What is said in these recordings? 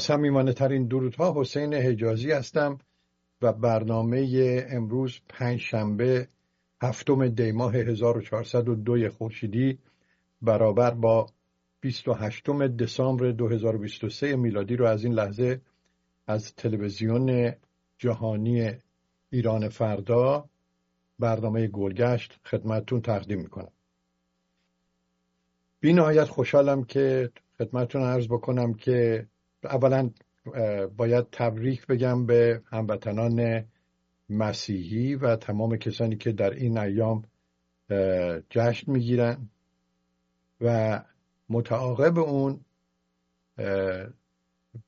سمیمانه ترین درودها حسین حجازی هستم و برنامه امروز پنج شنبه هفتم دیماه 1402 خورشیدی برابر با 28 دسامبر 2023 میلادی رو از این لحظه از تلویزیون جهانی ایران فردا برنامه گلگشت خدمتتون تقدیم می‌کنم. بی نهایت خوشحالم که خدمتتون عرض بکنم که اولا باید تبریک بگم به هموطنان مسیحی و تمام کسانی که در این ایام جشن می‌گیرن و متعاقب اون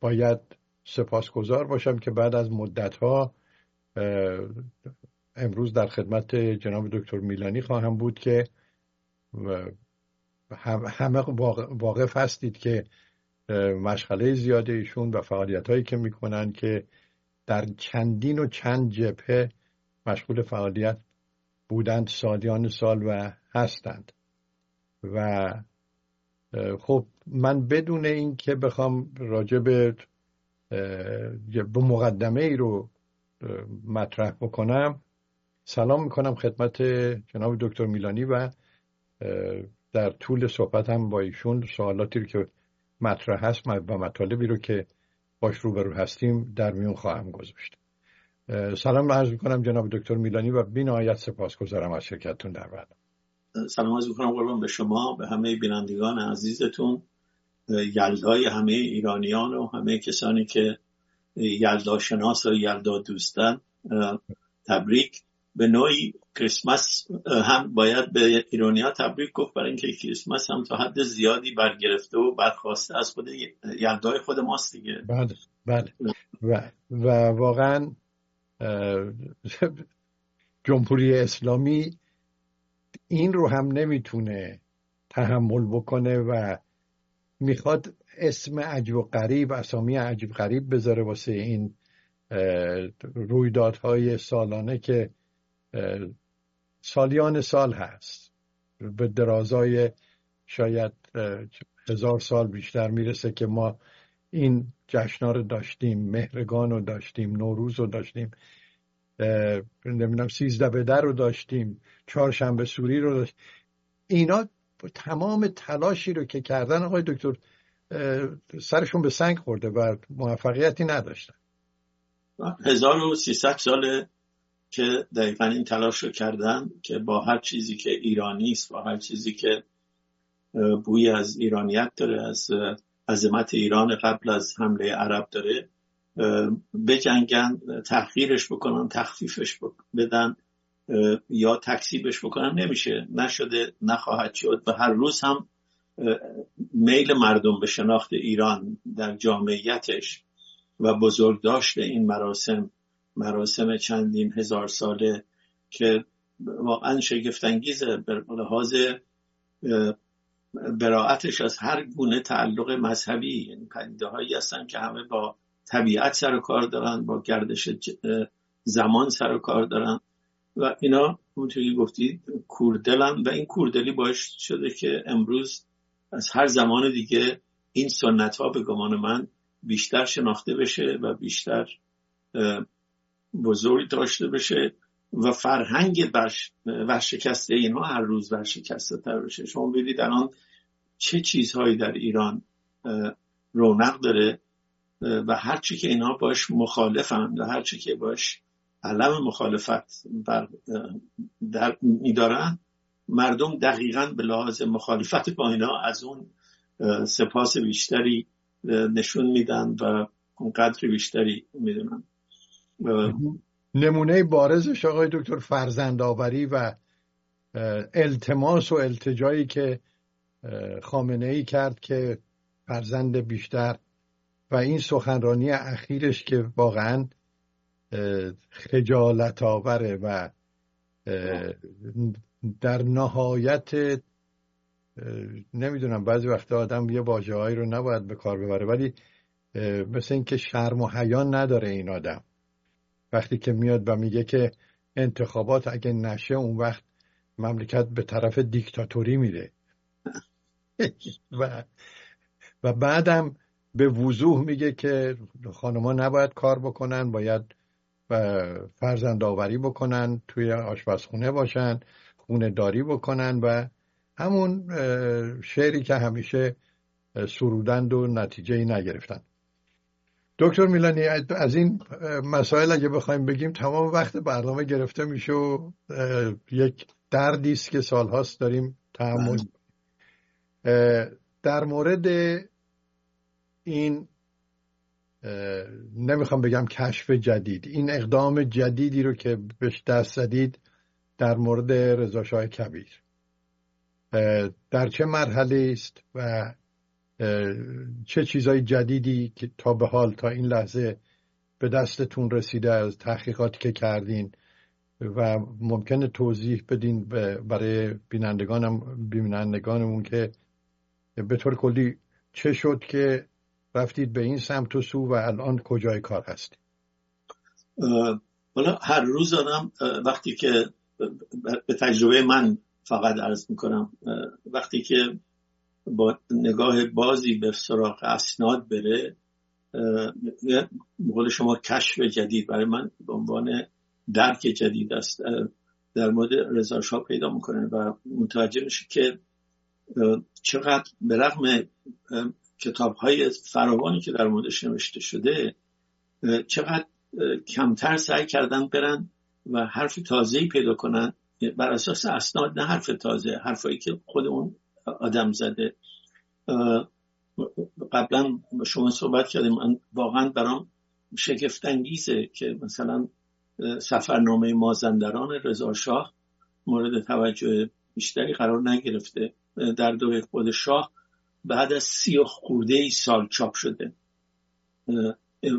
باید سپاسگزار باشم که بعد از مدت ها امروز در خدمت جناب دکتر میلانی خواهم بود که همه واقف هستید که مشغله زیاده ایشون و فعالیت هایی که می‌کنن که در چندین و چند جبهه مشغول فعالیت بودند سالیان سال و هستند. و خب من بدون اینکه بخوام راجع به مقدمه ای رو مطرح بکنم سلام می‌کنم خدمت جناب دکتر میلانی و در طول صحبتم با ایشون سوالاتی رو که مطرح هست و مطالبی رو که باش روبرو هستیم در میون خواهم گذاشت. سلام عرض می‌کنم جناب دکتر میلانی و بی نهایت سپاسگزارم از شرکتتون در برنامه. سلام عرض می‌کنم قربان به شما به همه بینندگان عزیزتون یلدای همه ایرانیان و همه کسانی که یلدا شناس و یلدا دوستن تبریک. به نوعی کریسمس هم باید به ایرانیا تبریک گفت برای اینکه کریسمس هم تا حد زیادی برگرفته و برخواسته از خود یلدای خود ماست دیگه. بله بله. و, و واقعا جمهوری اسلامی این رو هم نمی‌تونه تحمل بکنه و می‌خواد اسم عجب و غریب اسامی عجیب غریب بذاره واسه این رویدادهای سالانه که سالیان سال هست. به درازای شاید هزار سال بیشتر می‌رسه که ما این جشنا رو داشتیم مهرگان رو داشتیم نوروز رو داشتیم نمی‌دونم سیزده بدر رو داشتیم چهارشنبه سوری رو داشتیم اینا تمام تلاشی رو که کردن آقای دکتر سرشون به سنگ خورده و موفقیتی نداشتن. 1300 سال که دقیقا این تلاش رو کردن که با هر چیزی که ایرانی است با هر چیزی که بوی از ایرانیت داره از عظمت ایران قبل از حمله عرب داره بجنگن تحقیرش بکنن تخفیفش بدن یا تکسیبش بکنن نمیشه. نشده نخواهد شد. و هر روز هم میل مردم به شناخت ایران در جامعیتش و بزرگداشت این مراسم مراسم چندین هزار ساله که واقعا شگفتانگیزه به لحاظ براعتش از هر گونه تعلق مذهبی یعنی پدیده هایی هستن که همه با طبیعت سر و کار دارن با گردش زمان سر و کار دارن. و اینا همونطوری گفتید کوردلن و این کوردلی باعث شده که امروز از هر زمان دیگه این سنت ها به گمان من بیشتر شناخته بشه و بیشتر بزرگ داشته بشه و فرهنگ ورشکسته اینها هر روز ورشکسته تر بشه. شما ببینید الان چه چیزهایی در ایران رونق داره و هرچی که اینها باش مخالفن و هرچی که باش علم مخالفت بر در میدارن مردم دقیقا به لحاظ مخالفت با اینا از اون سپاس بیشتری نشون میدن و قدر بیشتری می‌دونن. نمونه بارزش آقای دکتر فرزند آوری و التماس و التجایی که خامنه ای کرد که فرزند بیشتر و این سخنرانی اخیرش که واقعا خجالت آوره و در نهایت نمی‌دونم بعضی وقتا آدم یه واجه رو نباید به کار ببره ولی مثل اینکه شرم و حیان نداره این آدم. وقتی که میاد و میگه که انتخابات اگه نشه اون وقت مملکت به طرف دیکتاتوری میره. و و بعدم به وضوح میگه که خانما نباید کار بکنن باید فرزند آوری بکنن توی آشپزخونه باشن خونه داری بکنن و همون شعری که همیشه سرودند و نتیجه نگرفتن. دکتر میلانی از این مسائل اگه بخوایم بگیم تمام وقت برنامه گرفته میشه و یک دردی است که سالهاست داریم تحمل بله. در مورد این نمی‌خوام بگم کشف جدید این اقدام جدیدی رو که بهش دست زدید در مورد رضاشاه کبیر در چه مرحله است و چه چیزهای جدیدی که تا به حال تا این لحظه به دستتون رسیده از تحقیقاتی که کردین و ممکنه توضیح بدین برای بینندگانم بینندگانمون که به طور کلی چه شد که رفتید به این سمت و سو و الان کجای کار هستید؟ حالا هر روز آدم وقتی که به تجربه من فقط عرض می‌کنم وقتی که با نگاه بازی به سراغ اسناد بره قول شما کشف جدید. برای من به عنوان درک جدید است. در مورد رضا شاه پیدا می‌کنه و متوجه میشه که چقدر به رغم کتاب های فراوانی که در موردش نوشته شده چقدر کمتر سعی کردن برن و حرف تازه پیدا کنن. بر اساس اسناد نه حرف تازه حرفایی که خود اون آدم زده. قبلا شما صحبت کردیم. من واقعا برام شگفتانگیزه که مثلا سفرنامه مازندران رضا شاه مورد توجه بیشتری قرار نگرفته. در دوره خود شاه بعد از سی و خورده ای سال چاپ شده.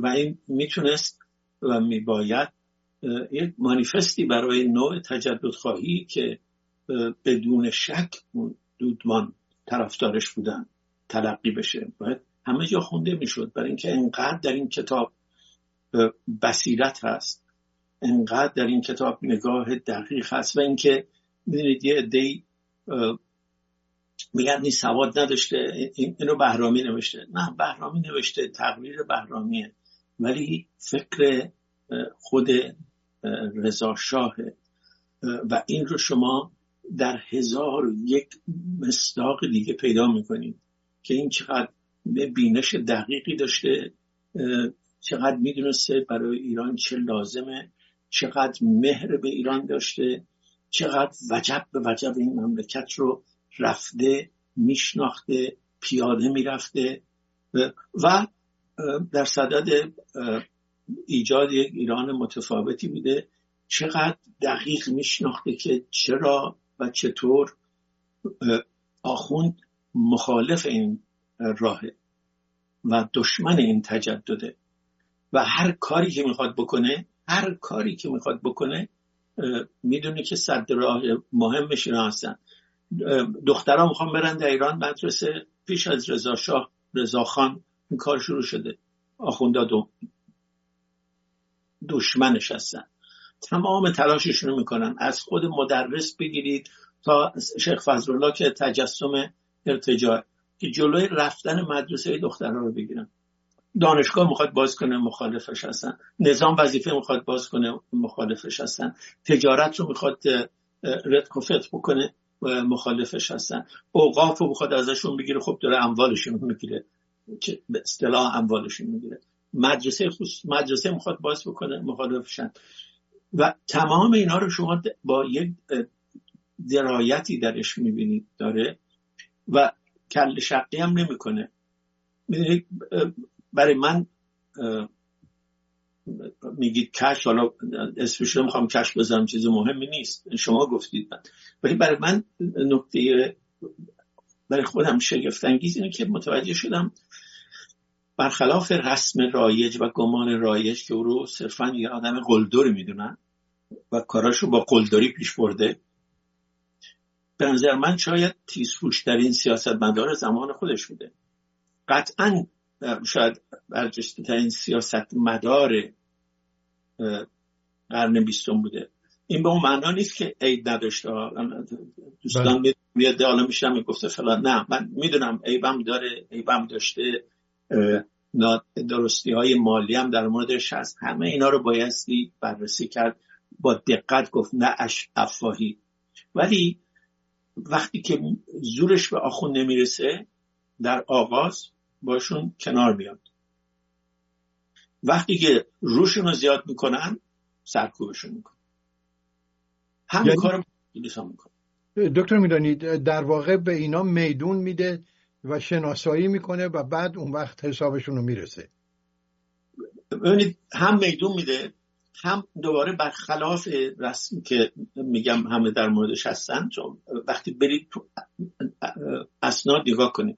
و این می‌تونست و میباید یک مانیفستی برای نوع تجدد خواهی که بدون شک دودمان طرفدارش بودن تلقی بشه. باید همه جا خونده می‌شد. برای اینکه انقدر در این کتاب بصیرت هست انقدر در این کتاب نگاه دقیق هست و اینکه می‌دونید یه عدهای میگن این سواد نداشته اینو بهرامی نوشته. نه بهرامی نوشته تقریر بهرامیه. ولی فکر خود رضا شاهه و این رو شما در هزار یک مصداق دیگه پیدا می‌کنید که این چقدر بینش دقیقی داشته چقدر می‌دونسته برای ایران چه لازمه چقدر مهر به ایران داشته چقدر وجب به وجب این مملکت رو رفته میشناخته پیاده می‌رفته و در صدد ایجاد یک ایران متفاوتی بوده چقدر دقیق میشناخته که چرا چطور آخوند مخالف این راهه و دشمن این تجدده و هر کاری که می‌خواد بکنه هر کاری که می‌خواد بکنه می‌دونه که صد راه مهمش اینا هستن. دخترها می‌خوان برن در ایران مدرسه پیش از رضا شاه رضا خان این کار شروع شده. آخوندا دو دشمنش هستن. تمام تلاششون رو می‌کنن. از خود مدرس بگیرید تا شیخ فضلالله که تجسم ارتجاع. که جلوی رفتن مدرسه دخترها رو بگیرن. دانشگاه می‌خواد باز کنه مخالفش هستن. نظام وظیفه می‌خواد باز کنه مخالفش هستن. تجارت رو می‌خواد ردک و بکنه مخالفش هستن. اوقاف رو بخواد ازشون بگیره خب داره اموالشون می‌گیره. به اصطلاح اموالشون می‌گیره. مدرسه خصوص مدرسه می‌خواد باز بکنه مخالفشن. و تمام اینا رو شما با یک درایتی درش می‌بینید داره و کل شقی هم نمی‌کنه. برای من میگید کش حالا اسمش رو می‌خوام کش بزنم چیز مهمی نیست. شما گفتید من ولی برای من نکته برای خودم شگفت انگیز اینه که متوجه شدم برخلاف رسم رایج و گمان رایج که او رو صرفا یه آدم قلدری می‌دونن و کاراشو با قلدری پیش برده به نظر من شاید تیزفوش در این سیاست مدار زمان خودش بوده. قطعا شاید برجسته ترین سیاست مدار قرن بیستم بوده. این به اون معنا نیست که عیب نداشته. دوستان بله. میاد حالا میشم می‌گفته فلان. نه من می‌دونم عیبم داره عیبم داشته. درستی های مالی هم در موردش هست. همه اینا رو بایستی بررسی کرد با دقت گفت نه افواهی. ولی وقتی که زورش به آخون نمی‌رسه در آغاز باشون کنار میاد وقتی که روشون رو زیاد می‌کنن سرکوبشون می‌کنن. همین یعنی... کار می‌کنن. دکتر می‌دانید در واقع به اینا میدون میده و شناسایی می‌کنه و بعد اون وقت حسابشون رو می‌رسه. ببینید هم میدون میده هم دوباره برخلاف رسمی که میگم همه در موردش هستن چون وقتی برید اسناد نگاه کنید.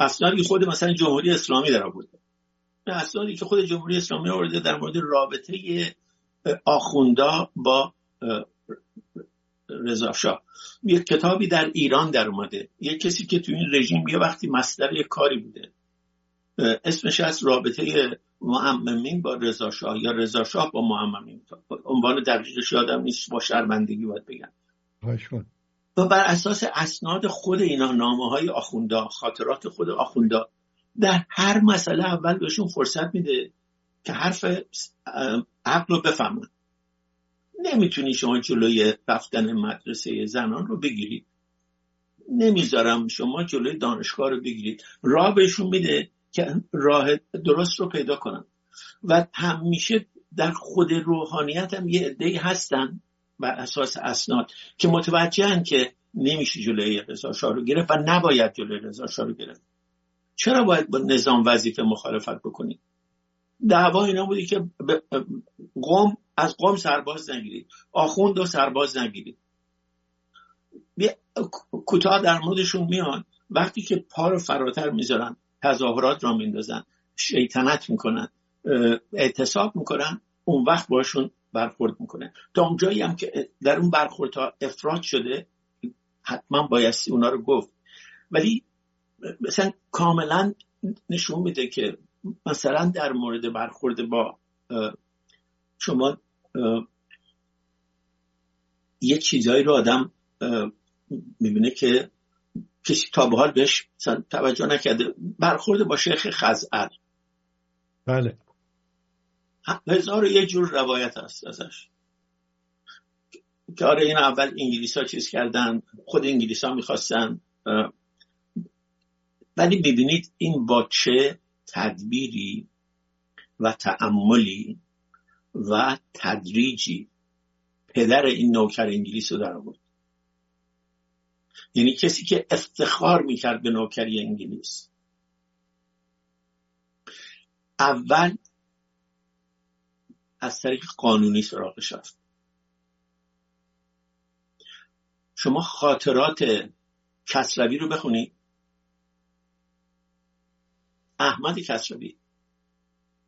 اسنادی خود مثلا جمهوری اسلامی در آورده. اسنادی که خود جمهوری اسلامی آورده در مورد رابطه آخوندا با رضا شاه. یک کتابی در ایران در اومده. یک کسی که تو این رژیم یه وقتی مصدر یک کاری بوده. اسمش از رابطه معممین با رضا شاه یا رضا شاه با معممین. عنوان دقیقش یادم نیست با شرمندگی باید بگم. و بر اساس اسناد خود اینا نامه های آخوندا خاطرات خود آخوندا در هر مسئله اول بهشون فرصت میده که حرف عقل رو بفهمن. نمی‌تونی شما جلوی رفتن مدرسه زنان رو بگیرید. نمی‌ذارم شما جلوی دانشگاه رو بگیرید. راه بهشون میده که راه درست رو پیدا کنن. و همیشه در خود روحانیت هم یه عده هستن بر اساس اسناد که متوجهن که نمیشه جلوی رضا شاه رو گرفت و نباید جلوی رضا شاه رو گرفت. چرا باید با نظام وظیفه مخالفت بکنید دعوا اینا بودی که قوم از قوم سرباز نگیرید. آخوند و سرباز نگیرید. کوتاه در موردشون میان. وقتی که پا رو فراتر می‌ذارن تظاهرات را میندازن شیطنت می‌کنن اعتصاب می‌کنن اون وقت باشون برخورد می‌کنه. تا اونجایی هم که در اون برخورد ها افراد شده حتما بایستی اونا رو گفت. ولی مثلا کاملا نشون میده که مثلا در مورد برخورد با شما یه چیزایی رو آدم می‌بینه که کسی تا به حال بهش توجه نکرده. برخورد با شیخ خزعل. بله. هزار یه جور روایت هست ازش. که آره این اول انگلیس ها چیز کردن خود انگلیس ها می‌خواستن ولی ببینید این با چه تدبیری و تعملی و تدریجی پدر این نوکر انگلیس رو در آورد. یعنی کسی که افتخار می‌کرد به نوکری انگلیس. اول از طریق قانونی سراغش رفت. شما خاطرات کسروی رو بخونید. احمد کسروی.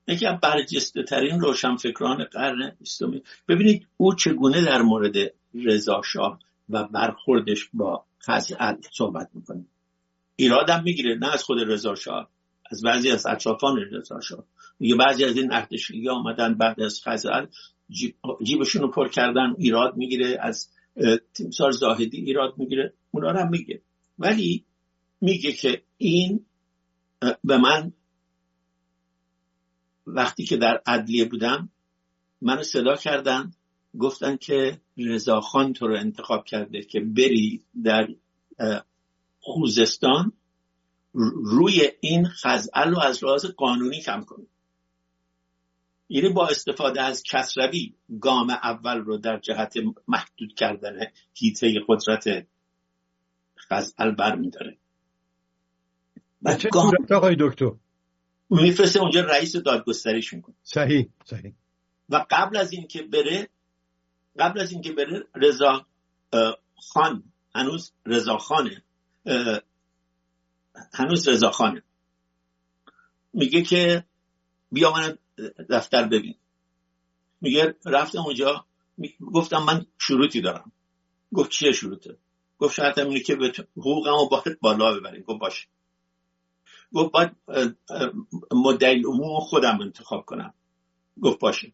یکی از برجسته ترین روشنفکران قرن بیستمی ببینید او چگونه در مورد رضا شاه و برخوردش با خزعل صحبت می‌کنه. ایرادم می‌گیره نه از خود رضا شاه از بعضی از اطرافان رضا شاه. میگه بعضی از این اردشیری آمدن بعد از خزعل جیبشون رو پر کردن ایراد می‌گیره از تیمسار زاهدی ایراد می‌گیره. اونا رو هم میگه. ولی میگه که این به من وقتی که در عدلیه بودم منو صدا کردن گفتن که رضاخان تو رو انتخاب کرده که بری در خوزستان روی این خزعل رو از لحاظ قانونی کم کنی یعنی با استفاده از کسروی گام اول رو در جهت محدود کردن هیته قدرت خزعل برمیداره. آقای دکتر؟ میفرسته اونجا رئیس دادگستریش می‌کنه صحیح صحیح. و قبل از اینکه بره قبل از اینکه بره رضا خان هنوز رضا خانه. هنوز رضا خانه. میگه که بیا من دفتر ببین. میگه رفتم اونجا گفتم من شروطی دارم. گفت چیه شروطه؟ گفت شرطم اینه که حقوقم رو باید بالا ببریم. گفت باشه. گفت باید مدعی عموم خودم انتخاب کنم. گفت باشه.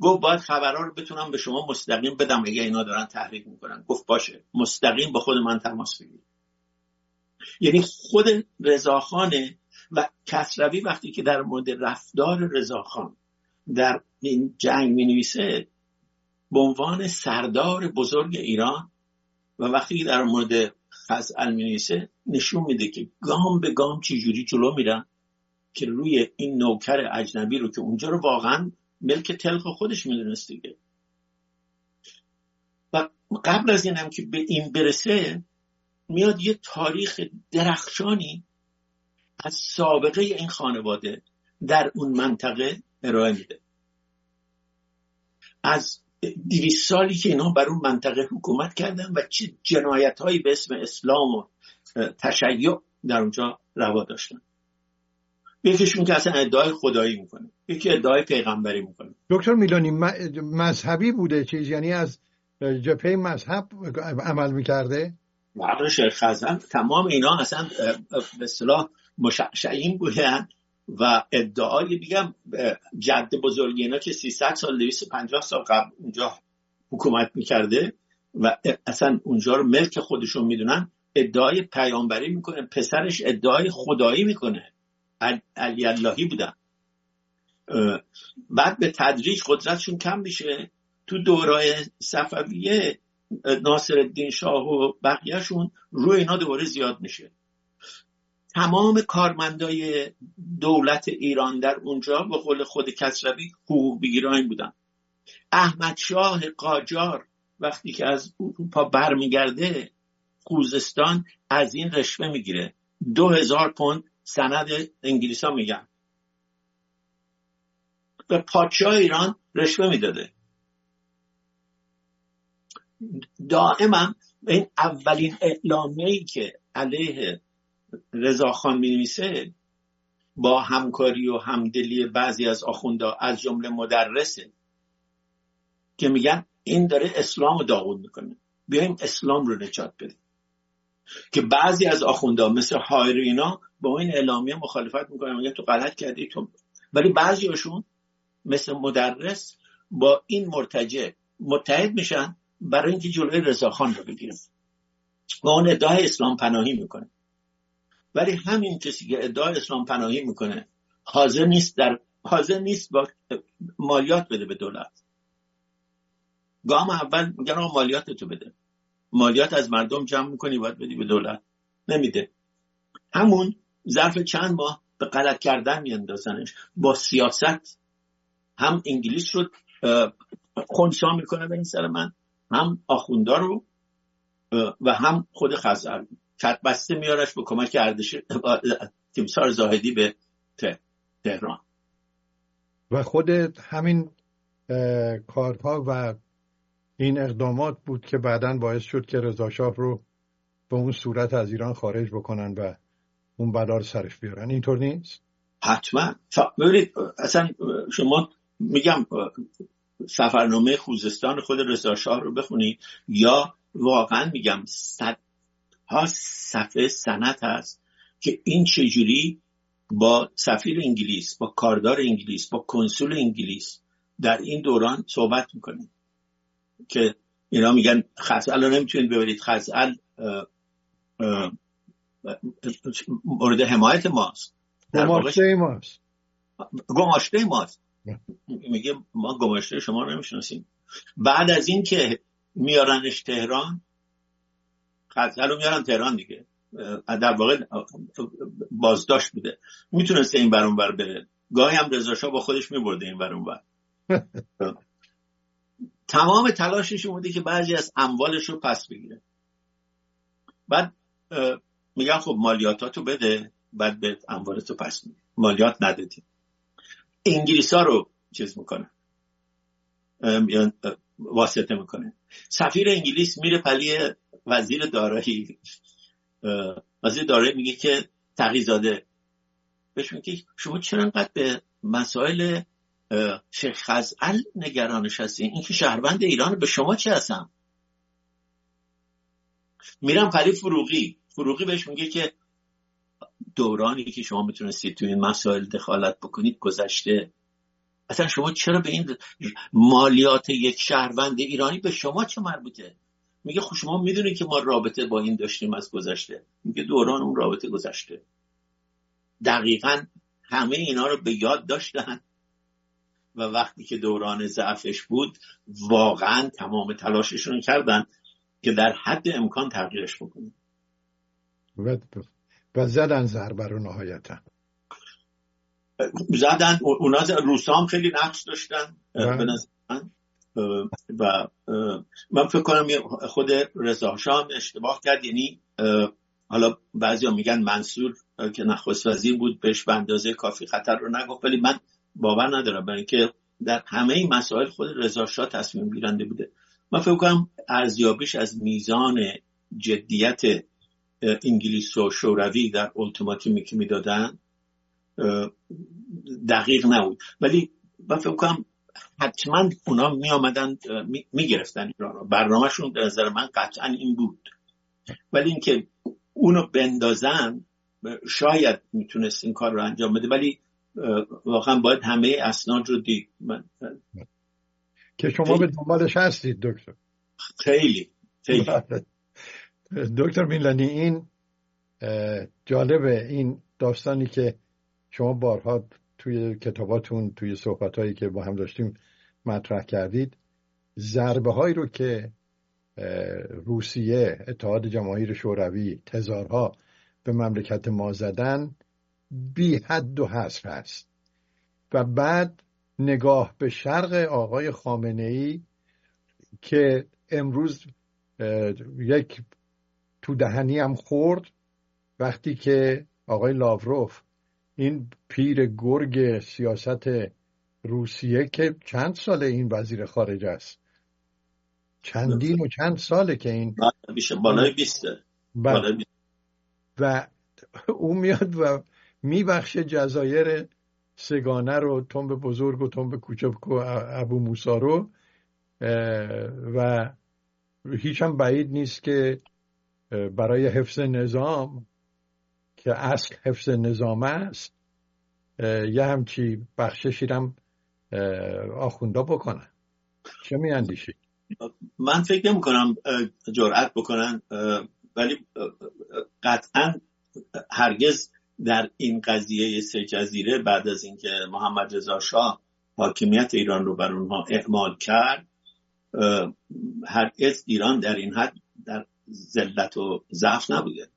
گفت باید خبرها رو بتونم به شما مستقیم بدم اگه اینا دارن تحریک می‌کنن. گفت باشه. مستقیم با خود من تماس بگیرید. یعنی خود رضاخانه و کسروی وقتی که در مورد رفتار رضاخان در این جنگ می نویسه به عنوان سردار بزرگ ایران و وقتی در مورد خزعل می نویسه نشون میده که گام به گام چجوری جلو میرن که روی این نوکر اجنبی رو که اونجا رو واقعا ملک تلخ خودش می‌دونست دیگه. و قبل از اینم که به این برسه میاد یه تاریخ درخشانی از سابقه این خانواده در اون منطقه ارائه میده. از دیویس سالی که اینا بر اون منطقه حکومت کردن و چه جنایت هایی به اسم اسلام و تشیع در اونجا روا داشتن. یکیشون که اصلا ادعای خدایی می‌کنه. یکی ادعای پیغمبری می‌کنه. دکتر میلانی مذهبی بوده چیز؟ یعنی از جبهه مذهب عمل می‌کرده؟ بله شیخ تمام اینا اصلا به اصطلاح مشعشعین بودن. و ادعای بگم جد بزرگی اینا که 300 سال 250 سال قبل اونجا حکومت می‌کرده و اصلا اونجا رو ملک خودشون می‌دونن ادعای پیامبری می‌کنه پسرش ادعای خدایی می‌کنه. علی اللهی بودن. بعد به تدریج قدرتشون کم میشه. تو دورای صفویه ناصر الدین شاه و بقیهشون روی اینا دوباره زیاد میشه. تمام کارمندای دولت ایران در اونجا به قول خود کسروی حقوق بگیران بودن. احمد شاه قاجار وقتی که از اروپا برمیگرده خوزستان از این رشوه می‌گیره. دو هزار پوند سند انگلیس ها میگن. به پادشاه ایران رشوه می‌داده. دائما این اولین اعلامیه ای که علیه رضاخان می نویسه با همکاری و همدلی بعضی از آخوندا از جمله مدرسه که میگن این داره اسلام رو داغون می‌کنه. بیایم اسلام رو نجات بدیم. که بعضی از آخوندا مثل هایرینا با این اعلامیه مخالفت می‌کنن. میگن تو غلط کردی تو ولی بعضیشون مثل مدرس با این مرتجع متحد میشن برای اینکه جلوی رضاخان رو بگیرن. و اون ادعای اسلام پناهی می‌کنه ولی همین کسی که ادعای اسلام پناهی می‌کنه حاضر نیست در حاضر نیست با مالیات بده به دولت. گام اول میگن مالیات تو بده. مالیات از مردم جمع می‌کنی باید بدی به دولت. نمیده. همون ظرف چند ماه به غلط کردن میاندازنش. با سیاست هم انگلیس رو خونسا می‌کنه به این سر من هم آخوندا رو و هم خود خزر. بسته میارش به کمک اردش تیمسار زاهدی به تهران. و خود همین کارها و این اقدامات بود که بعدا باعث شد که رضاشاه رو به اون صورت از ایران خارج بکنن و اون بلا رو سرش بیارن. اینطور نیست؟ حتما. ببینید اصلا شما میگم سفرنامه خوزستان خود رضاشاه رو بخونید یا واقعا میگم صد ها صفحه سنت هست که این چجوری با سفیر انگلیس با کاردار انگلیس با کنسول انگلیس در این دوران صحبت می‌کنیم که اینا میگن خزعل رو نمی‌تونید ببرید. خزعل مورد حمایت ماست. گماشته ماست. گماشته ماست. میگه ما گماشته شما رو نمی‌شناسیم. بعد از این که میارنش تهران خزعل رو میارن تهران دیگه. در واقع بازداشت بوده. می‌تونسته این برون بر بره. گاهی هم رضا با خودش میبرده این برون بر تمام تلاشش بوده که بعضی از اموالش رو پس بگیره. بعد میگن خب مالیاتاتو بده بعد به اموالتو پس می‌گیره مالیات ندادی. انگلیس ها رو چیز می‌کنه. واسطه می‌کنه. سفیر انگلیس میره پلی وزیر دارایی وزیر دارایی میگه که تقیزاده بهش میگه شما چرا انقدر به مسائل شیخ خزعل نگرانش هستین؟ این که شهروند ایران به شما چه هستم میرم پری فروغی. فروغی بهش میگه که دورانی که شما می‌تونستید تو این مسائل دخالت بکنید گذشته. اصلا شما چرا به این مالیات یک شهروند ایرانی به شما چه مربوطه؟ میگه خب شما می‌دونید که ما رابطه با این داشتیم از گذشته. میگه دوران اون رابطه گذشته. دقیقا همه اینا رو به یاد داشتن. و وقتی که دوران ضعفش بود واقعا تمام تلاششون کردن که در حد امکان تغییرش بکنن. و, و زدن ضربه رو نهایتا. زدن اونا روسا خیلی نقش داشتن به و من فکر کنم خود رضا شاه اشتباه کرد. یعنی حالا بعضیا میگن منصور که نخست وزیر بود بهش به اندازه کافی خطر رو نگفت. ولی من باور ندارم برای اینکه در همه این مسائل خود رضا شاه تصمیم گیرنده بوده. من فکر کنم ارزیابیش از میزان جدیت انگلیس و شوروی در التیماتومی که می‌دادن دقیق نبود. ولی من فکر کنم حتما اونا می آمدن می گرفتن ایران رو. برنامهشون در نظر من قطعا این بود. ولی اینکه اونو بندازن شاید می‌تونست این کار رو انجام بده ولی واقعا باید همه اسناد رو دید. من که شما به دنبالش هستید دکتر. خیلی خیلی. بله. دکتر میلانی این جالبه. این داستانی که شما بارها توی کتاباتون توی صحبت که با هم داشتیم مطرح کردید. ضربه هایی رو که روسیه اتحاد جماهیر شوروی تزارها به مملکت ما زدن بی حد و حصر هست و بعد نگاه به شرق آقای خامنه ای که امروز یک تو دهنی هم خورد وقتی که آقای لاوروف این پیر گرگ سیاست روسیه که چند ساله این وزیر خارج است چندین و چند ساله که این بالای بیسته بله. و او میاد و میبخشه جزایر سگانه رو تنب بزرگ و تنب کوچک و ابو موسا رو و هیچ هم بعید نیست که برای حفظ نظام که اصل حفظ نظام است یه همچی بخششی هم آخوندا بکنن چه می اندیشی؟ من فکر نمی کنم جرأت بکنن ولی قطعا هرگز در این قضیه سه جزیره بعد از اینکه محمد رضا شاه حاکمیت ایران رو بر اونها اعمال کرد هرگز ایران در این حد در ذلت و ضعف نبوده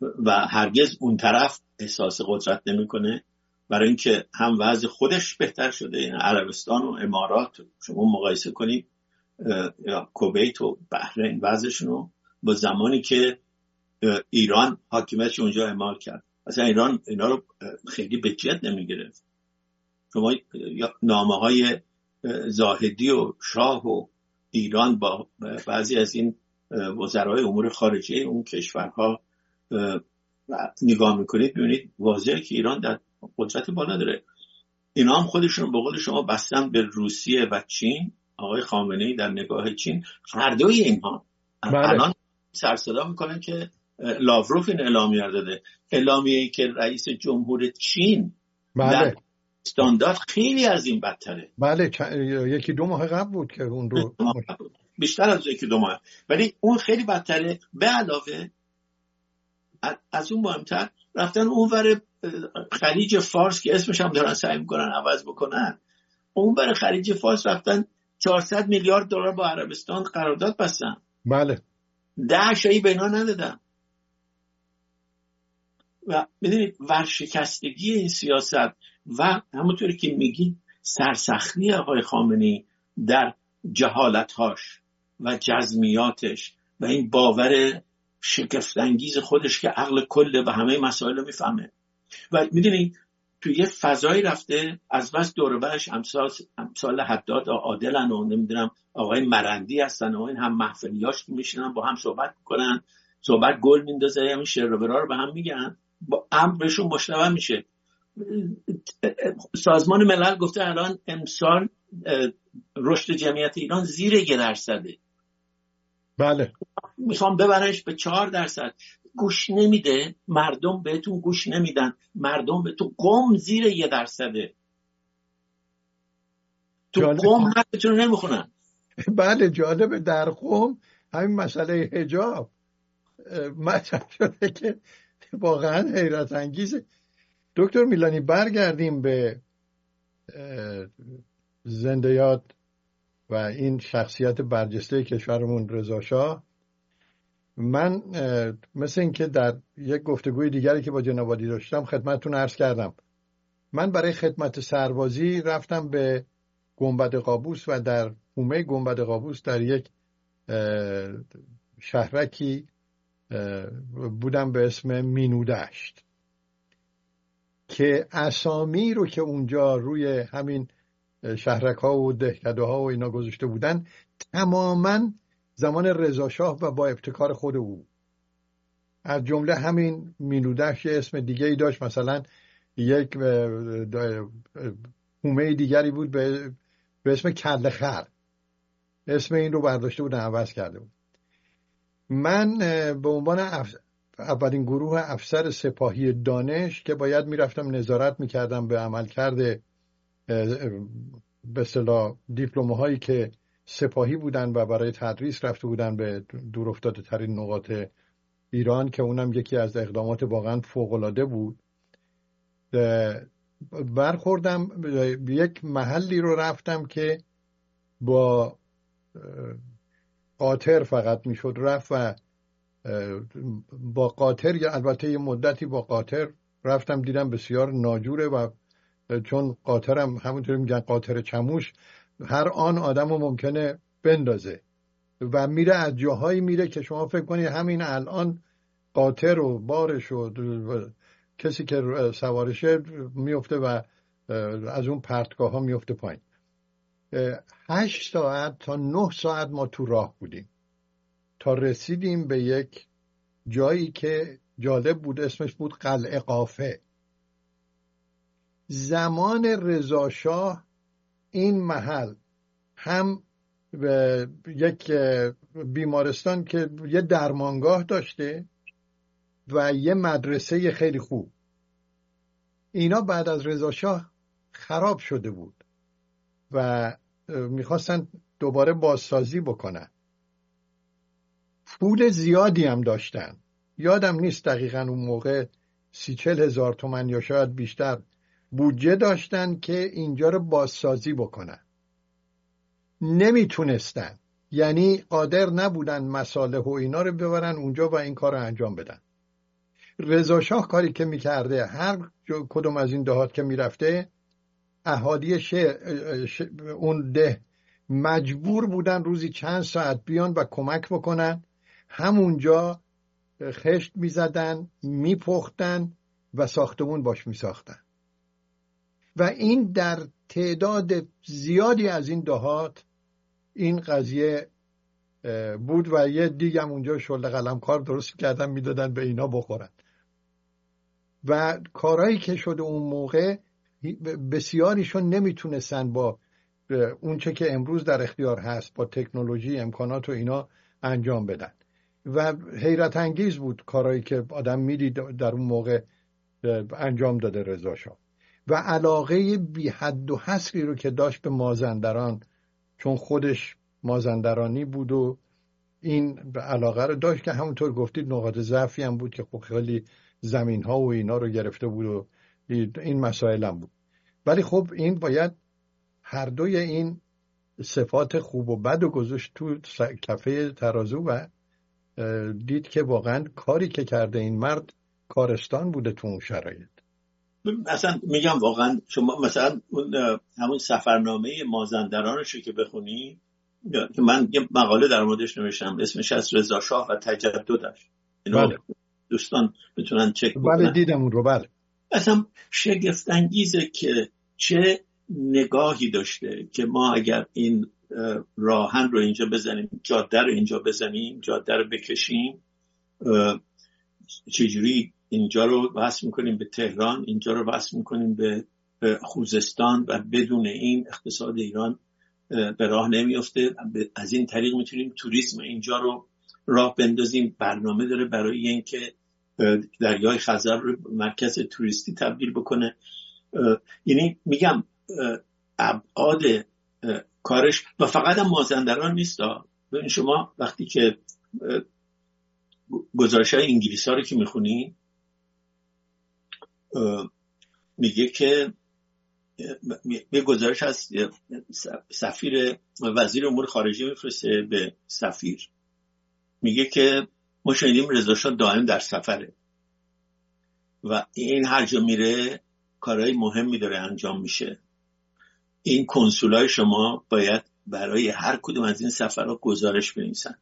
و هرگز اون طرف احساس قدرت نمی‌کنه. برای اینکه هم وضع خودش بهتر شده یعنی عربستان و امارات شما مقایسه کنید یا کویت و بحرین وضعشون رو با زمانی که ایران حاکمیتش اونجا اعمال کرد. اصلا ایران اینا رو خیلی به جد نمی‌گرفت. شما نامه های زاهدی و شاه و ایران با بعضی از این وزرای امور خارجه اون کشورها نگاه می‌کنید ببینید واضحه که ایران در قدرت بالا داره اینا هم خودشون به قول شما بستن به روسیه و چین. آقای خامنه ای در نگاه چین هر دوی اینها بله. الان سرصدا می‌کنن که لاوروف این اعلامیه داده اعلامیه ای که رئیس جمهور چین بله. در استاندارد خیلی از این بدتره. بله یکی دو ماه قبل بود که اون رو بیشتر از یکی دو ماه. ولی اون خیلی بدتره. به علاوه از اون مهمتر رفتن اونور خلیج فارس که اسمش هم دارن سعی می‌کنن عوض بکنن. اونور خلیج فارس رفتن 400 میلیارد دلار با عربستان قرارداد بستن. بله. ده شایی به اینا ندادن. و می‌دونید ورشکستگی این سیاست و همونطوری که میگی سرسختی آقای خامنی در جهالتهاش و جزمیاتش و این باور شگفتانگیز خودش که عقل کله و همه مسائل رو می‌فهمه. و می‌دونی تو یه فضایی رفته از بس دوربرش امثال امثال حداد عادلن و نمی‌دونم آقای مرندی هستن و این هم محفلیاش میشنن با هم صحبت می‌کنن صحبت گل میندازه همین شعر رو به هم میگن با امر بهشون مشتبه میشه. سازمان ملل گفته الان امسال رشد جمعیت ایران زیر یه درصده. بله. می‌خوام ببرنش به چهار درصد. گوش نمیده. مردم بهتون گوش نمیدن. مردم به تو قوم زیر یه درصده. تو قوم حرفتون نمی‌خونن. بله جالبه در قوم همین مسئله هجاب مطرح شده که واقعا حیرت انگیزه. دکتر میلانی برگردیم به زنده و این شخصیت برجسته کشورمون رضا من مثل اینکه در یک گفتگوی دیگری که با جنابادی داشتم خدمتتون عرض کردم. من برای خدمت سربازی رفتم به گنبد قابوس و در حومه گنبد قابوس در یک شهرکی بودم به اسم مینودشت که اسامی رو که اونجا روی همین شهرک ها و دهکده ها و اینا گذاشته بودن تماما زمان رضاشاه و با ابتکار خود او. از جمله همین مینودش اسم دیگه ای داشت مثلا یک هومه دیگری بود به, اسم کل خر. اسم این رو برداشته بودن عوض کرده بود. من به عنوان اولین گروه افسر سپاهی دانش که باید می‌رفتم نظارت می‌کردم به عمل کرده به صلاح دیپلومه هایی که سپاهی بودن و برای تدریس رفته بودن به دور افتاده ترین نقاط ایران که اونم یکی از اقدامات واقعا فوقالعاده بود. برخوردم یک محلی رو رفتم که با قاطر فقط می‌شد رفت و با قاطر یا البته یه مدتی با قاطر رفتم دیدم بسیار ناجوره و چون قاطرم همونطوری میگن قاطر چموش هر آن آدم رو ممکنه بندازه و میره از جاهایی میره که شما فکر کنید همین الان قاطر و بارش و کسی که سوارشه میفته و از اون پرتگاه ها میفته پایین. هشت ساعت تا نه ساعت ما تو راه بودیم. تا رسیدیم به یک جایی که جالب بود اسمش بود قلعه قافه. زمان رضاشاه این محل هم یک بیمارستان که یه درمانگاه داشته و یه مدرسه خیلی خوب. اینا بعد از رضاشاه خراب شده بود و می‌خواستن دوباره بازسازی بکنن. پول زیادی هم داشتن. یادم نیست دقیقا اون موقع سی چل هزار تومن یا شاید بیشتر بودجه داشتن که اینجا رو بازسازی بکنن. نمی‌تونستن. یعنی قادر نبودن مساله و اینا رو ببرن اونجا و این کار رو انجام بدن. رضاشاه کاری که می‌کرده هر کدوم از این دهات که می‌رفته اهالی اون ده مجبور بودن روزی چند ساعت بیان و کمک بکنن. همونجا خشت می‌زدن میپختن و ساختمون باش میساختن. و این در تعداد زیادی از این دهات این قضیه بود و یه دیگم اونجا شل قلم کار درست کردن می‌دادن به اینا بخورن. و کارهایی که شده اون موقع بسیاریشون نمی‌تونستن با اونچه که امروز در اختیار هست با تکنولوژی امکانات و اینا انجام بدن. و حیرت انگیز بود کارهایی که آدم می‌دید در اون موقع انجام داده رضا و علاقه بی حد و حصری رو که داشت به مازندران چون خودش مازندرانی بود و این علاقه رو داشت که همونطور گفتید نقاط ضعفی هم بود که خب خیلی زمین ها و اینا رو گرفته بود و این مسائل هم بود. ولی خب این باید هر دوی این صفات خوب و بد و گذاشت تو کفه ترازو و دید که واقعا کاری که کرده این مرد کارستان بوده تو اون شرایط. اصلا میگم واقعا شما مثلا همون سفرنامه مازندرانش رو که بخونی که من یه مقاله در موردش نوشتم اسمش از رضا شاه و تجددش. بله. دوستان می‌تونن چک بله، بکنن. بله دیدم اون رو بله. اصلا شگفت انگیزه که چه نگاهی داشته که ما اگر این راهن رو اینجا بزنیم جاده رو اینجا بزنیم جاده رو بکشیم چجوری اینجا رو وصل می‌کنیم به تهران اینجا رو وصل می‌کنیم به خوزستان و بدون این اقتصاد ایران به راه نمیفته از این طریق می‌تونیم توریسم اینجا رو راه بندازیم. برنامه داره برای اینکه دریای خزر رو مرکز توریستی تبدیل بکنه. یعنی میگم ابعاد کارش و فقط هم مازندران نیست. ببین شما وقتی که گزارش های انگلیس ها رو که می‌خونی میگه که یه گزارش از سفیر وزیر امور خارجه میفرسته به سفیر. میگه که ما شنیدیم رضا دائم در سفره و این هر جا میره کارهای مهمی داره انجام میشه. این کنسولای شما باید برای هر کدوم از این سفرها گزارش بنویسن.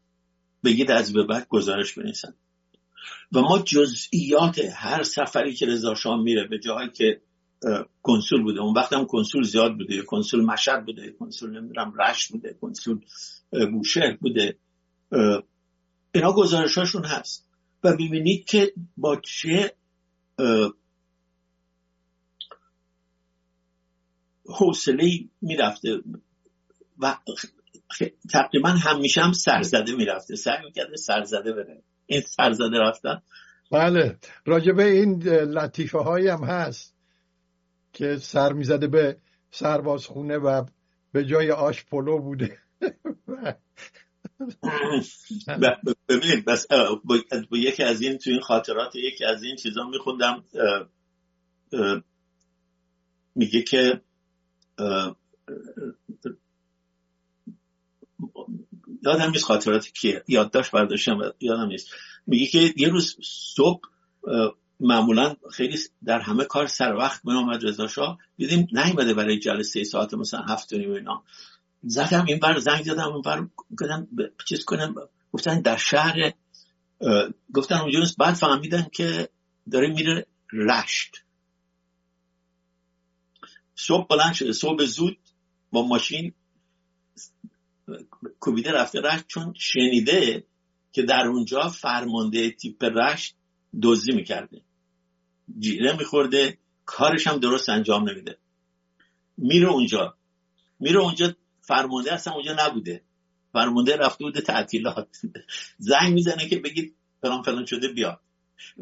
بگید از به بعد گزارش بنویسن. و ما جزئیات هر سفری که رضا شاه میره به جایی که کنسول بوده اون وقت هم کنسول زیاد بوده کنسول مشهد بوده کنسول نمی‌دونم رشت بوده کنسول بوشهر بوده اینا گزارشاشون هست. و ببینید که با چه حوصله می‌رفته و تقریبا همیشه هم سرزده می‌رفته. سعی می‌کرده سرزده بره. این سرزده رفتن. بله. راجبه این لطیفه هایی هم هست که سر می‌زده به سربازخونه و به جای آش پلو بوده. ببینید بس با یکی از این تو این خاطرات یکی از این چیزا میخوندم میگه که یادم نیست خاطراتی که یادداشت برداشتم یادم نیست. میگه که یه روز صبح معمولا خیلی در همه کار سر وقت می آمد رضا شاه دیدیم نیومده برای جلسه ساعت مثلا هفت و اینا. زدم این بر زنگ زدم اون بر گفتم چیز کنم. گفتن در شهر گفتن اونجا بعد فهمیدن که داره میره رشت. صبح بلند شده صبح زود با ماشین کوبیده رفته رشت چون شنیده که در اونجا فرمانده تیپ رشت دزدی می‌کرده. جیره میخورده کارش هم درست انجام نمیده. میره اونجا. میره اونجا فرمانده اصلا اونجا نبوده. فرمانده رفته بوده تعطیلات. زنگ می‌زنه که بگید فلان فلان شده بیا.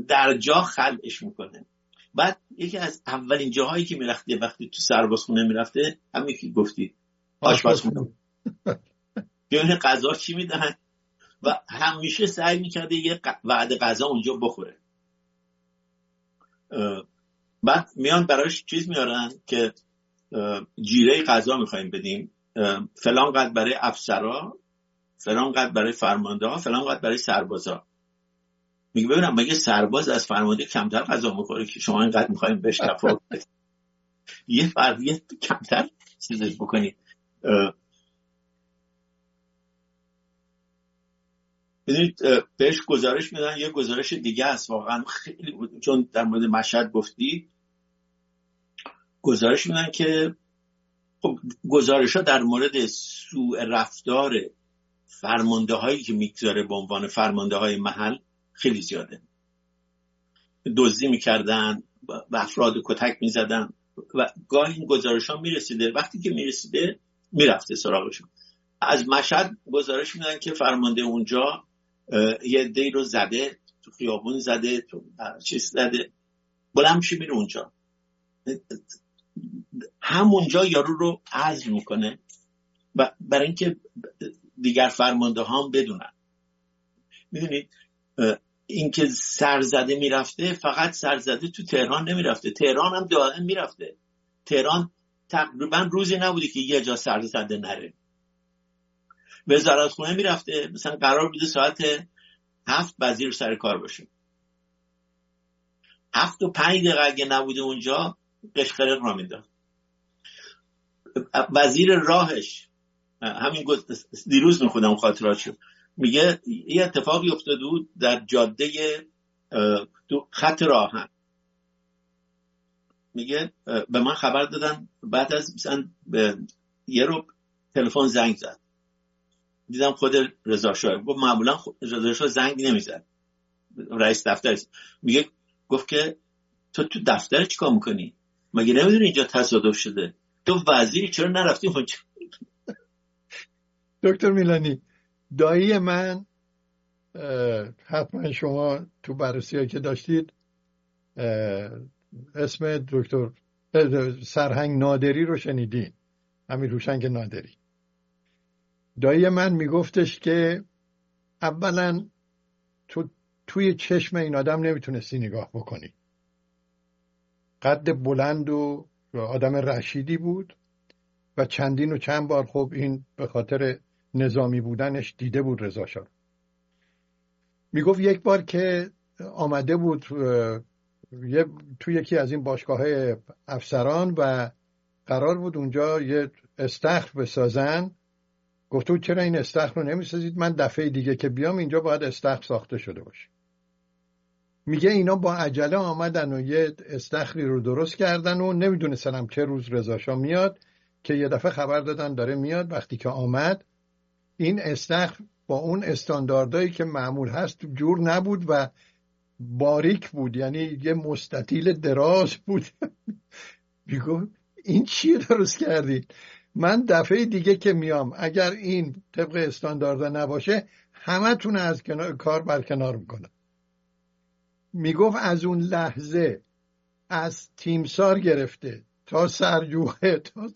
در جا خلعش می‌کنه. بعد یکی از اولین جاهایی که می‌رفته وقتی تو سربازخونه می‌رفته همین که گفتی. آشپزخونه. ببینه غذا چی می‌دهن و همیشه سعی می‌کرده یه وعده غذا اونجا بخوره. بعد میان براش چیز میارن که جیره غذا می‌خوایم بدیم. فلان قد برای افسرا فلان قد برای فرمانده ها فلان قد برای سربازا میگه ببینم مگه سرباز از فرمانده کمتر غذا می‌خوره که شما اینقدر می‌خوایم بهش تفاوت یه فردیت کمتر چیزش بکنید. ببینید بهش گزارش میدن یه گزارش دیگه است واقعا خیلی چون در مورد مشهد گفتی. گزارش میدن که خب گزارش ها در مورد سوء رفتار فرمانده هایی که می‌گذاره به عنوان فرمانده های محل خیلی زیاده. دزدی می‌کردن و افراد کتک می‌زدن و گاهی این گزارش ها می‌رسیده وقتی که می‌رسیده می‌رفته سراغشون. از مشهد گزارش میدن که فرمانده اونجا یه دی رو زده تو خیابون زده تو چیز زده. بلند میشه میره اونجا. همونجا یارو رو عزل می‌کنه و برای اینکه دیگر فرمانده هم بدونن. می‌دونید؟ اینکه سرزده می‌رفته فقط سرزده تو تهران نمی‌رفته. تهران هم دائم می‌رفته. تهران تقریبا روزی نبوده که یه جا سرزده نره. وزارت خونه می‌رفته مثلا قرار بوده ساعت هفت وزیر سر کار باشه. هفت و پنج دقیقه اگه نبوده اونجا قشقرق را می‌داد وزیر راهش همین دیروز می‌خونم خاطراتشو. میگه یه اتفاقی افتاده بود در جاده خط راهن. میگه به من خبر دادن بعد از مثلا یه رو تلفن زنگ زد. دیدم خود رضا شاه. گفت معمولا رضا شاه زنگ نمی‌زد. رئیس دفتر میگه گفت که تو تو دفتر چیکار می‌کنی؟ مگه نمی‌دونی اینجا تصادف شده؟ تو وزیری چرا نرفتی اونجا؟ دکتر میلانی دایی من حتما شما تو بررسی که داشتید اسم دکتر سرهنگ نادری رو شنیدین. همین روشنگ نادری. دایی من میگفتش که اولا تو توی چشم این آدم نمی‌تونستی نگاه بکنی. قد بلند و آدم رشیدی بود و چندین و چند بار خب این به خاطر نظامی بودنش دیده بود رضا شاه. می‌گفت یک بار که آمده بود تو یکی از این باشگاه افسران و قرار بود اونجا یه استخر بسازن. گفته چرا این استخر رو نمی‌سازید؟ من دفعه دیگه که بیام اینجا باید استخر ساخته شده باشه. میگه اینا با عجله آمدن و یه استخری رو درست کردن و نمیدونستنم چه روز رضاشاه میاد که یه دفعه خبر دادن داره میاد. وقتی که آمد این استخر با اون استانداردهایی که معمول هست جور نبود و باریک بود. یعنی یه مستطیل دراز بود. میگو این چیه درست کردید؟ من دفعه دیگه که میام اگر این طبق استاندارده نباشه همه تونه از کنار کار برکنار می‌کنم. می‌گفت از اون لحظه از تیمسار گرفته تا سرجوه تا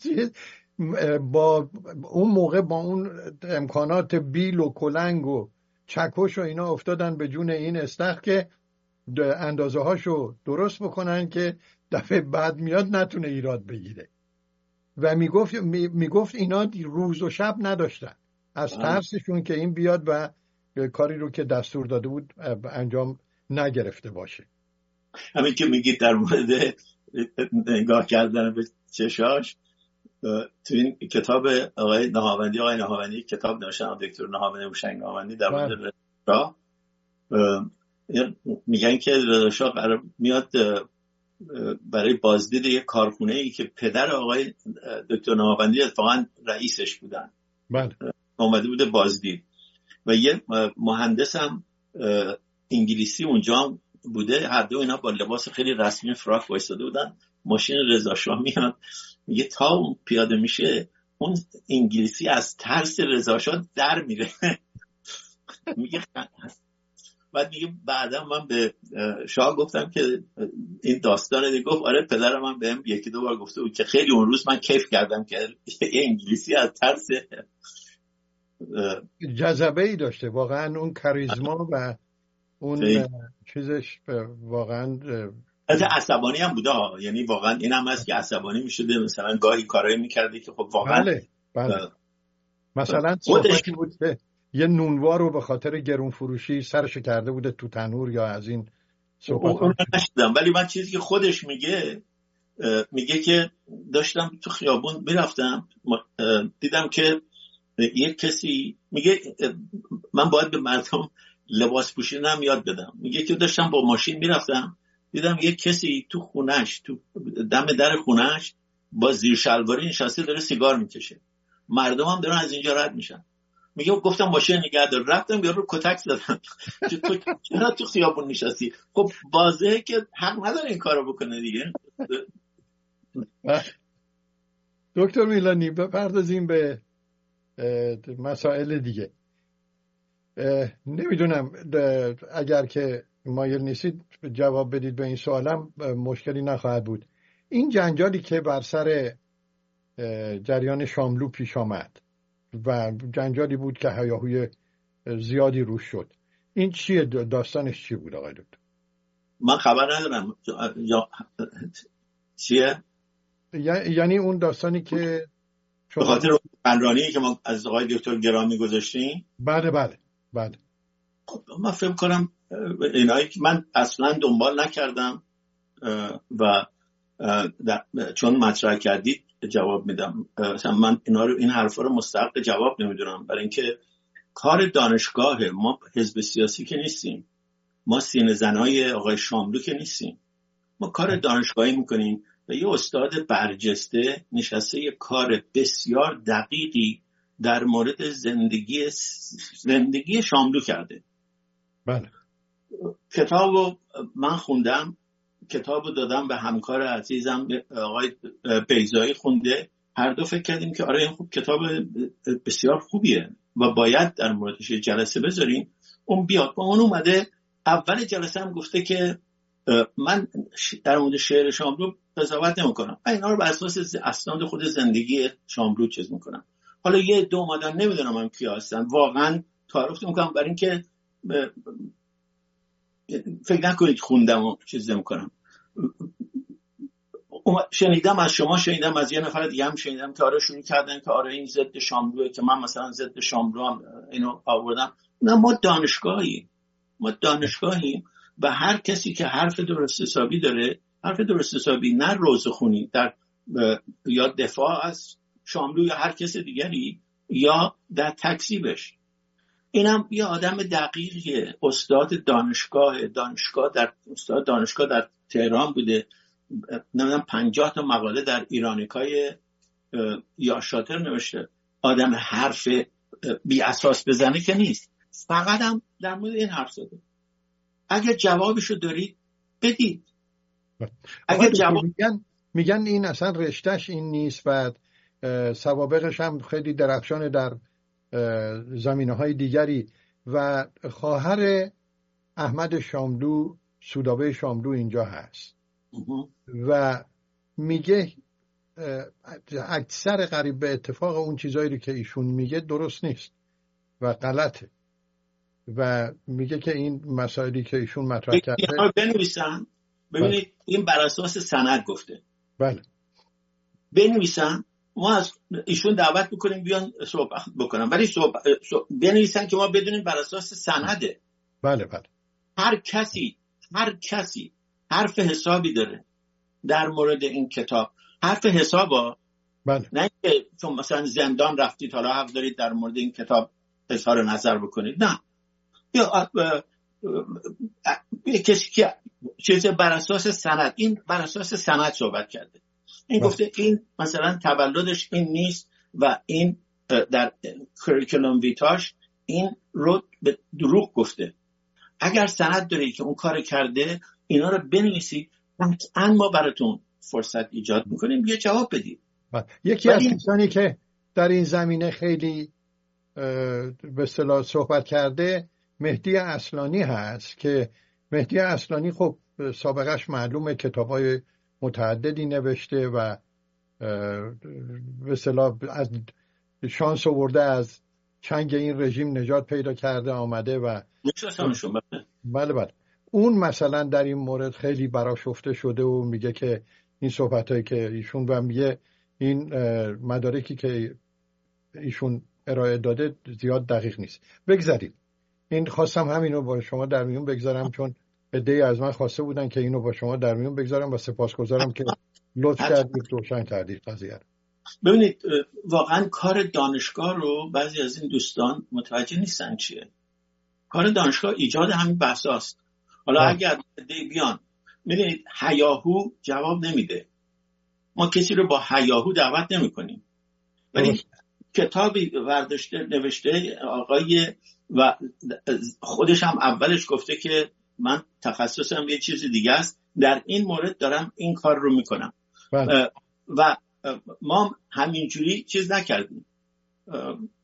با اون موقع با اون امکانات بیل و کلنگ و چکش و اینا افتادن به جون این استخ که اندازه هاشو درست بکنن که دفعه بعد میاد نتونه ایراد بگیره. و می‌گفت می‌گفت اینا روز و شب نداشتن. از ترسشون که این بیاد و کاری رو که دستور داده بود انجام نگرفته باشه. همین که میگید در مورد نگاه کردن به چشاش تو این کتاب آقای نهاوندی آقای نهاوندی کتاب نوشتن دکتر نهاوندی هوشنگ نهاوندی در مورد بله. میگن که رضا قرار میاد برای بازدید یک کارخونه ای که پدر آقای دکتر نهاوندی اتفاقا رئیسش بودن. بله. آمده بوده بازدید. و یه مهندس هم انگلیسی اونجا بوده. هر دو اینا با لباس خیلی رسمی فراک وایستاده بودن. ماشین رضا شاه میاد میگه تا پیاده میشه اون انگلیسی از ترس رضا شاه در میره. میگه بعد میگه بعدا من به شاه گفتم که این داستان گفت آره پدرم من بهم یکی دو بار گفته بود که خیلی اون روز من کیف کردم که یه انگلیسی از ترس. جذبه ای داشته واقعا اون کاریزما و اون چیزش واقعا عصبانی هم بوده یعنی واقعا این هم هست که عصبانی می‌شده مثلا گاهی کارایی می‌کرده که خب واقعا بله بله. مثلا صحبتی بود یه نونوار رو به خاطر گرون فروشی سرش کرده بوده تو تنور یا از این صحبت ولی من چیزی که خودش میگه میگه که داشتم تو خیابون می‌رفتم دیدم که یه کسی میگه من باید به مردم لباس پوشیدنم یاد بدم. میگه که داشتم با ماشین می‌رفتم دیدم یه کسی تو خونش تو دم در خونش با زیر شلواری نشسته داره سیگار می‌کشه. مردم هم دارن از اینجا رد میشن. میگه گفتم ماشین نگه دار رفتم رو کتک زدم. تو چرا تو خیابون نشستی؟ خب واضحه که حق نداره این کارو بکنه دیگه. دکتر میلانی بپردازیم به مسائل دیگه. نمی‌دونم اگر که مایل نیستید جواب بدید به این سوالم مشکلی نخواهد بود. این جنجالی که بر سر جریان شاملو پیش آمد و جنجالی بود که هیاهوی زیادی روش شد. این چیه؟ داستانش چی بود آقای دکتر؟ من خبر ندارم. یا چیه؟ یعنی اون داستانی که به خاطر پنرانی که ما از آقای دکتر گرامی گذاشتیم؟ بله بله بله. خب من فکر کنم اینایی که من اصلا دنبال نکردم و چون مطرح کردید جواب میدم. من اینا رو این حرفا رو مستحق جواب نمی‌دونم. برای اینکه کار دانشگاه ما حزب سیاسی که نیستیم. ما سینه زنای آقای شاملو که نیستیم. ما کار دانشگاهی می‌کنیم و یه استاد برجسته نشسته یه کار بسیار دقیقی در مورد زندگی زندگی شاملو کرده. بله. کتاب من خوندم. کتاب دادم به همکار عزیزم آقای بیزایی خونده. هر دو فکر کردیم که آره این خوب کتاب بسیار خوبیه و باید در موردش جلسه بذاریم. اون بیاد با اون اومده. اول جلسه هم گفته که من در مورد شعر شاملو قضاوت نمی‌کنم. من اینا رو بر اساس اسناد خود زندگی شاملو چیز می‌کنم. حالا یه دو اومدن نمی‌دونم هم کی هستن. واقعا تعارف می‌کنم برای اینکه فکر نکنید خوندم و چیز نمی‌کنم. شنیدم از شما شنیدم از یه نفر دیگه هم شنیدم که آره شروع کردن که آره این ضد شاملوه که من مثلا ضد شاملو هم اینو آوردم. نه ما دانشگاهیم. ما دانشگاهیم و هر کسی که حرف درست حسابی داره حرف درست حسابی نه روزخونی در یا دفاع از شاملو یا هر کس دیگری یا در تکذیبش اینم یه آدم دقیقیه. استاد دانشگاه دانشگاه در استاد دانشگاه در تهران بوده. نمی‌دونم پنجاه تا مقاله در ایرانیکای یا شاتر نوشته. آدم حرف بی اساس بزنه که نیست. فقط هم در مورد این حرف زده. اگر جوابشو دارید بدید. اگر جواب میگن میگن این اصلا رشتهش این نیست و سوابقش هم خیلی درخشان در زمینه های دیگری. و خواهر احمد شاملو سودابه شاملو اینجا هست. و میگه اکثر قریب به اتفاق اون چیزایی که ایشون میگه درست نیست و غلطه. و میگه که این مسائلی که ایشون مطرح کرده بنویسن. ببینید این بر اساس سند گفته. بله. بنویسن ما از ایشون دعوت می‌کنیم بیان صحبت بکنم ولی صحبت بنویسن که ما بدونیم بر اساس سنده. بله بله. هر کسی هر کسی حرف حسابی داره در مورد این کتاب. حرف حسابا؟ بله. نه که چون مثلا زندان رفتید حالا حق دارید در مورد این کتاب اظهار نظر بکنید. نه. یا کسی که چیز بر اساس سند این بر اساس سند صحبت کرده. این گفته این مثلا تولدش این نیست و این در کریکولوم ویتاش این رو به دروغ گفته. اگر سند داری که اون کار کرده اینا رو بنویسید قطعا ما براتون فرصت ایجاد می‌کنیم. یه جواب بدید یکی از کسانی که در این زمینه خیلی به صلاح صحبت کرده مهدی اصلانی هست که مهدی اصلانی خب سابقش معلومه کتاب های متعددی نوشته و به صلاح از شانس آورده از چنگ این رژیم نجات پیدا کرده آمده و بله بله. اون مثلا در این مورد خیلی براشفته شده و میگه که این صحبت هایی که ایشون و میگه این مدارکی که ایشون ارائه داده زیاد دقیق نیست. بگذاریم این خواستم همین رو با شما در میون بگذارم چون عده از من خواسته بودن که اینو با شما در میون بگذارم و سپاسگزارم که لطف کردید روشن کردید قضیه ببینید واقعا کار دانشگاه رو بعضی از این دوستان متوجه نیستن چیه. کار دانشگاه ایجاد همین بحثاست حالا ها. اگر بیان ببینید هیاهو جواب نمیده. ما کسی رو با هیاهو دعوت نمی کنیم ولی کتابی ورداشته نوشته آقای و خودش هم اولش گفته که من تخصصم یه چیز دیگه است. در این مورد دارم این کار رو می‌کنم. بله. و ما همینجوری چیز نکردیم.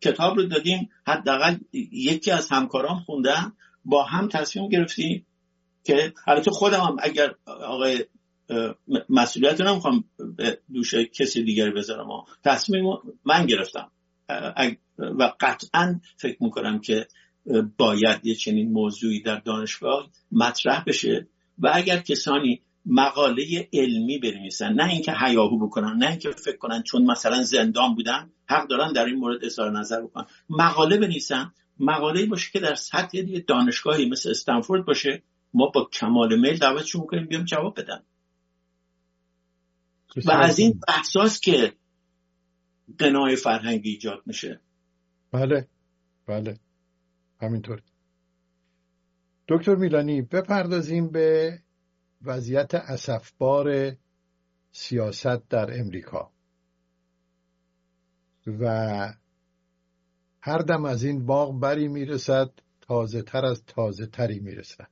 کتاب رو دادیم حداقل یکی از همکارام خوندن با هم تصمیم گرفتیم که البته خودم هم اگر آقای مسئولیت رو نمی‌خوام به دوش کسی دیگر بذارم تصمیم من گرفتم. و قطعا فکر می‌کنم که باید یه چنین موضوعی در دانشگاه مطرح بشه. و اگر کسانی مقاله علمی بنویسن. نه اینکه هیاهو بکنن نه اینکه فکر کنن چون مثلا زندان بودن حق دارن در این مورد اظهار نظر بکنن. مقاله بنویسن. مقاله باشه که در سطح دانشگاهی مثل استنفورد باشه. ما با کمال میل دعوتشون می‌کنیم بیام جواب بدن و از این بحثاست که قنای فرهنگی ایجاد میشه. بله. بله. همینطور. دکتر میلانی بپردازیم به وضعیت اسفبار سیاست در امریکا. و هر دم از این باغ بری می‌رسد تازه تر از تازه تری می‌رسد.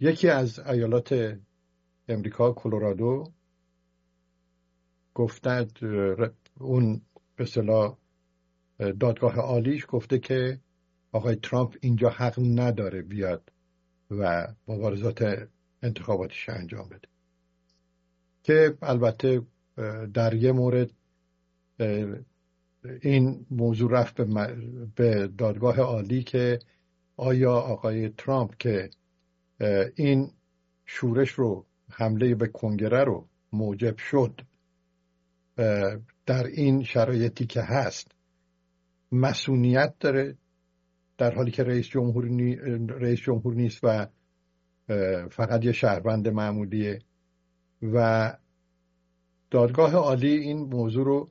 یکی از ایالات امریکا کلرادو گفتند اون به دادگاه عالیش گفته که آقای ترامپ اینجا حق نداره بیاد و مبارزات انتخاباتیش انجام بده. که البته در یه مورد این موضوع رفت به دادگاه عالی که آیا آقای ترامپ که این شورش رو حمله به کنگره رو موجب شد در این شرایطی که هست مسئولیت داره در حالی که رئیس جمهور, رئیس جمهور نیست و فقط یه شهروند معمولیه. و دادگاه عالی این موضوع رو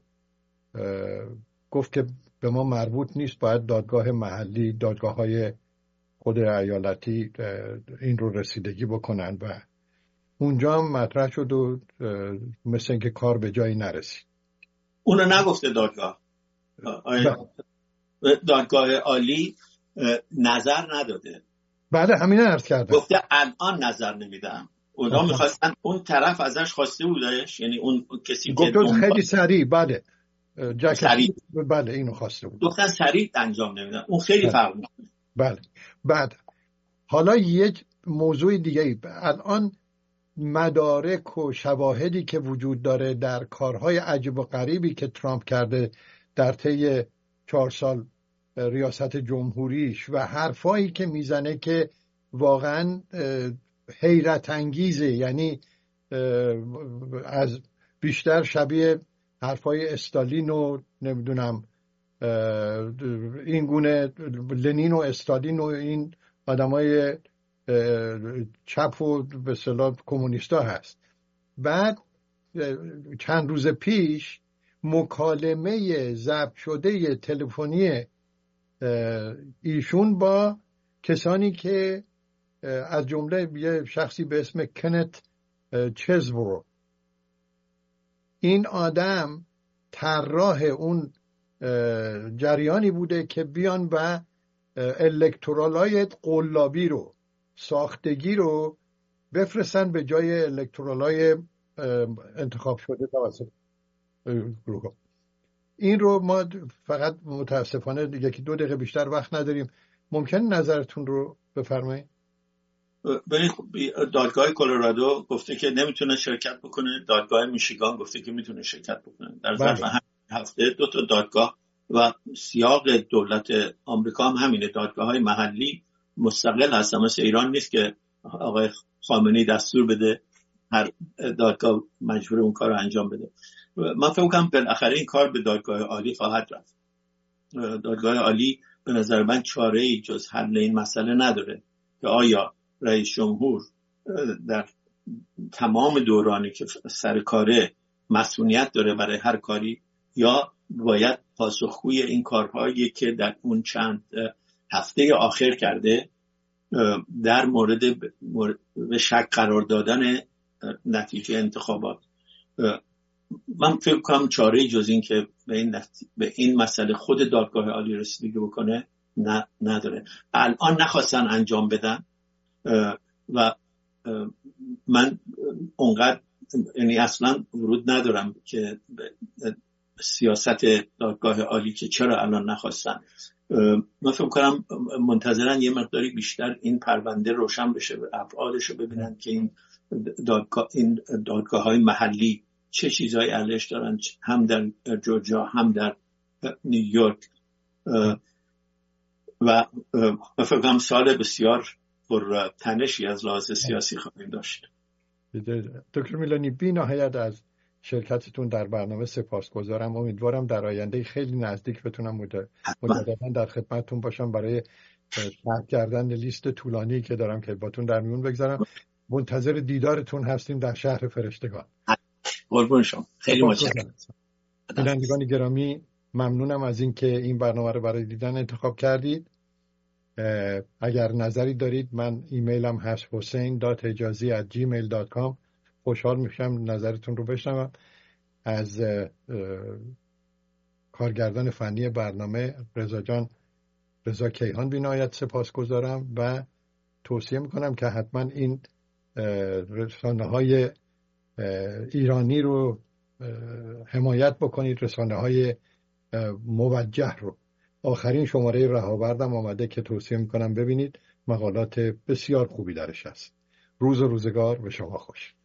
گفت که به ما مربوط نیست. باید دادگاه محلی دادگاه های خود ایالتی این رو رسیدگی بکنن و اونجا هم مطرح شد و مثل اینکه کار به جایی نرسید. اونو نگفته دادگاه. دادگاه عالی نظر نداده. بله همین عرض کردم. گفته الان نظر نمیدم. اونا می‌خواستن اون طرف ازش خواسته بودش یعنی اون کسی که خیلی سریع بله. سریع. بله اینو خواسته بود. گفتن سریع انجام نمیدن. اون خیلی بله. فرق بله. بعد حالا یک موضوع دیگه ای. الان مدارک و شواهدی که وجود داره در کارهای عجیب و غریبی که ترامپ کرده در طی چهار سال ریاست جمهوریش و حرفایی که می‌زنه که واقعا حیرت انگیزه. یعنی از بیشتر شبیه حرفای استالین و نمی‌دونم این گونه لنین و استالین و این آدمای چپ و به صلاح کمونیستا هست. بعد چند روز پیش مکالمه ضبط شده تلفنی ایشون با کسانی که از جمله یه شخصی به اسم کنت چزبرو. این آدم طراح اون جریانی بوده که بیان و الکترالای قلابی رو ساختگی رو بفرستن به جای الکترالای انتخاب شده توسط این رو ما فقط متاسفانه یکی دو دقیقه بیشتر وقت نداریم. ممکن نظرتون رو بفرمایید؟ دادگاه کلرادو گفته که نمی‌تونه شرکت بکنه. دادگاه میشیگان گفته که می‌تونه شرکت بکنه. در ظرف بله. هفته دو تا دادگاه و سیاق دولت آمریکا هم همینه. دادگاه های محلی مستقل هستن. مثل ایران نیست که آقای خامنه‌ای دستور بده هر دادگاه مجبور اون کار رو انجام بده. من فکر کنم بالاخره این کار به دادگاه عالی خواهد رفت. دادگاه عالی به نظر من چاره ای جز حل این مسئله نداره که آیا رئیس جمهور در تمام دورانی که سر کاره مسئولیت داره برای هر کاری یا باید پاسخگوی این کارهایی که در اون چند هفته آخر کرده در مورد به شک قرار دادن نتیجه انتخابات. من فکر کنم چاره جز این که به این, به این مسئله خود دادگاه عالی رسیدگی بکنه نه نداره. الان نخواستن انجام بدن و من اونقدر یعنی اصلا ورود ندارم که سیاست دادگاه عالی که چرا الان نخواستن. من فکر کنم منتظرن یه مقداری بیشتر این پرونده روشن بشه افعالش رو ببینن که این دادگاه, این دادگاه های محلی چه چیزهایی علش دارن هم در جورجیا هم در نیویورک و فکر کنم سال بسیار پر تنشی از لحاظ سیاسی خواهیم داشت. دکتر میلانی بی نهایت از شرکتتون در برنامه سپاسگزارم. امیدوارم در آینده خیلی نزدیک بتونم مجددا در خدمتتون باشم برای تحت کردن لیست طولانی که دارم که باتون در میون بگذارم. منتظر دیدارتون هستیم در شهر فرشتگان. قربون شما. خیلی متشکرم. بینندگان گرامی ممنونم از اینکه این برنامه رو برای دیدن انتخاب کردید. اگر نظری دارید من ایمیلم هست حسین دات اجازی at gmail.com خوشحال میشم نظرتون رو بشنوم. از کارگردان فنی برنامه رضا جان رضا کیهان بینایت سپاس گذارم و توصیه می‌کنم که حتما این رسانه های ایرانی رو حمایت بکنید رسانه های موجه رو. آخرین شماره رهاوردم آمده که توصیه می‌کنم ببینید مقالات بسیار خوبی درش هست. روز و روزگار به شما خوش.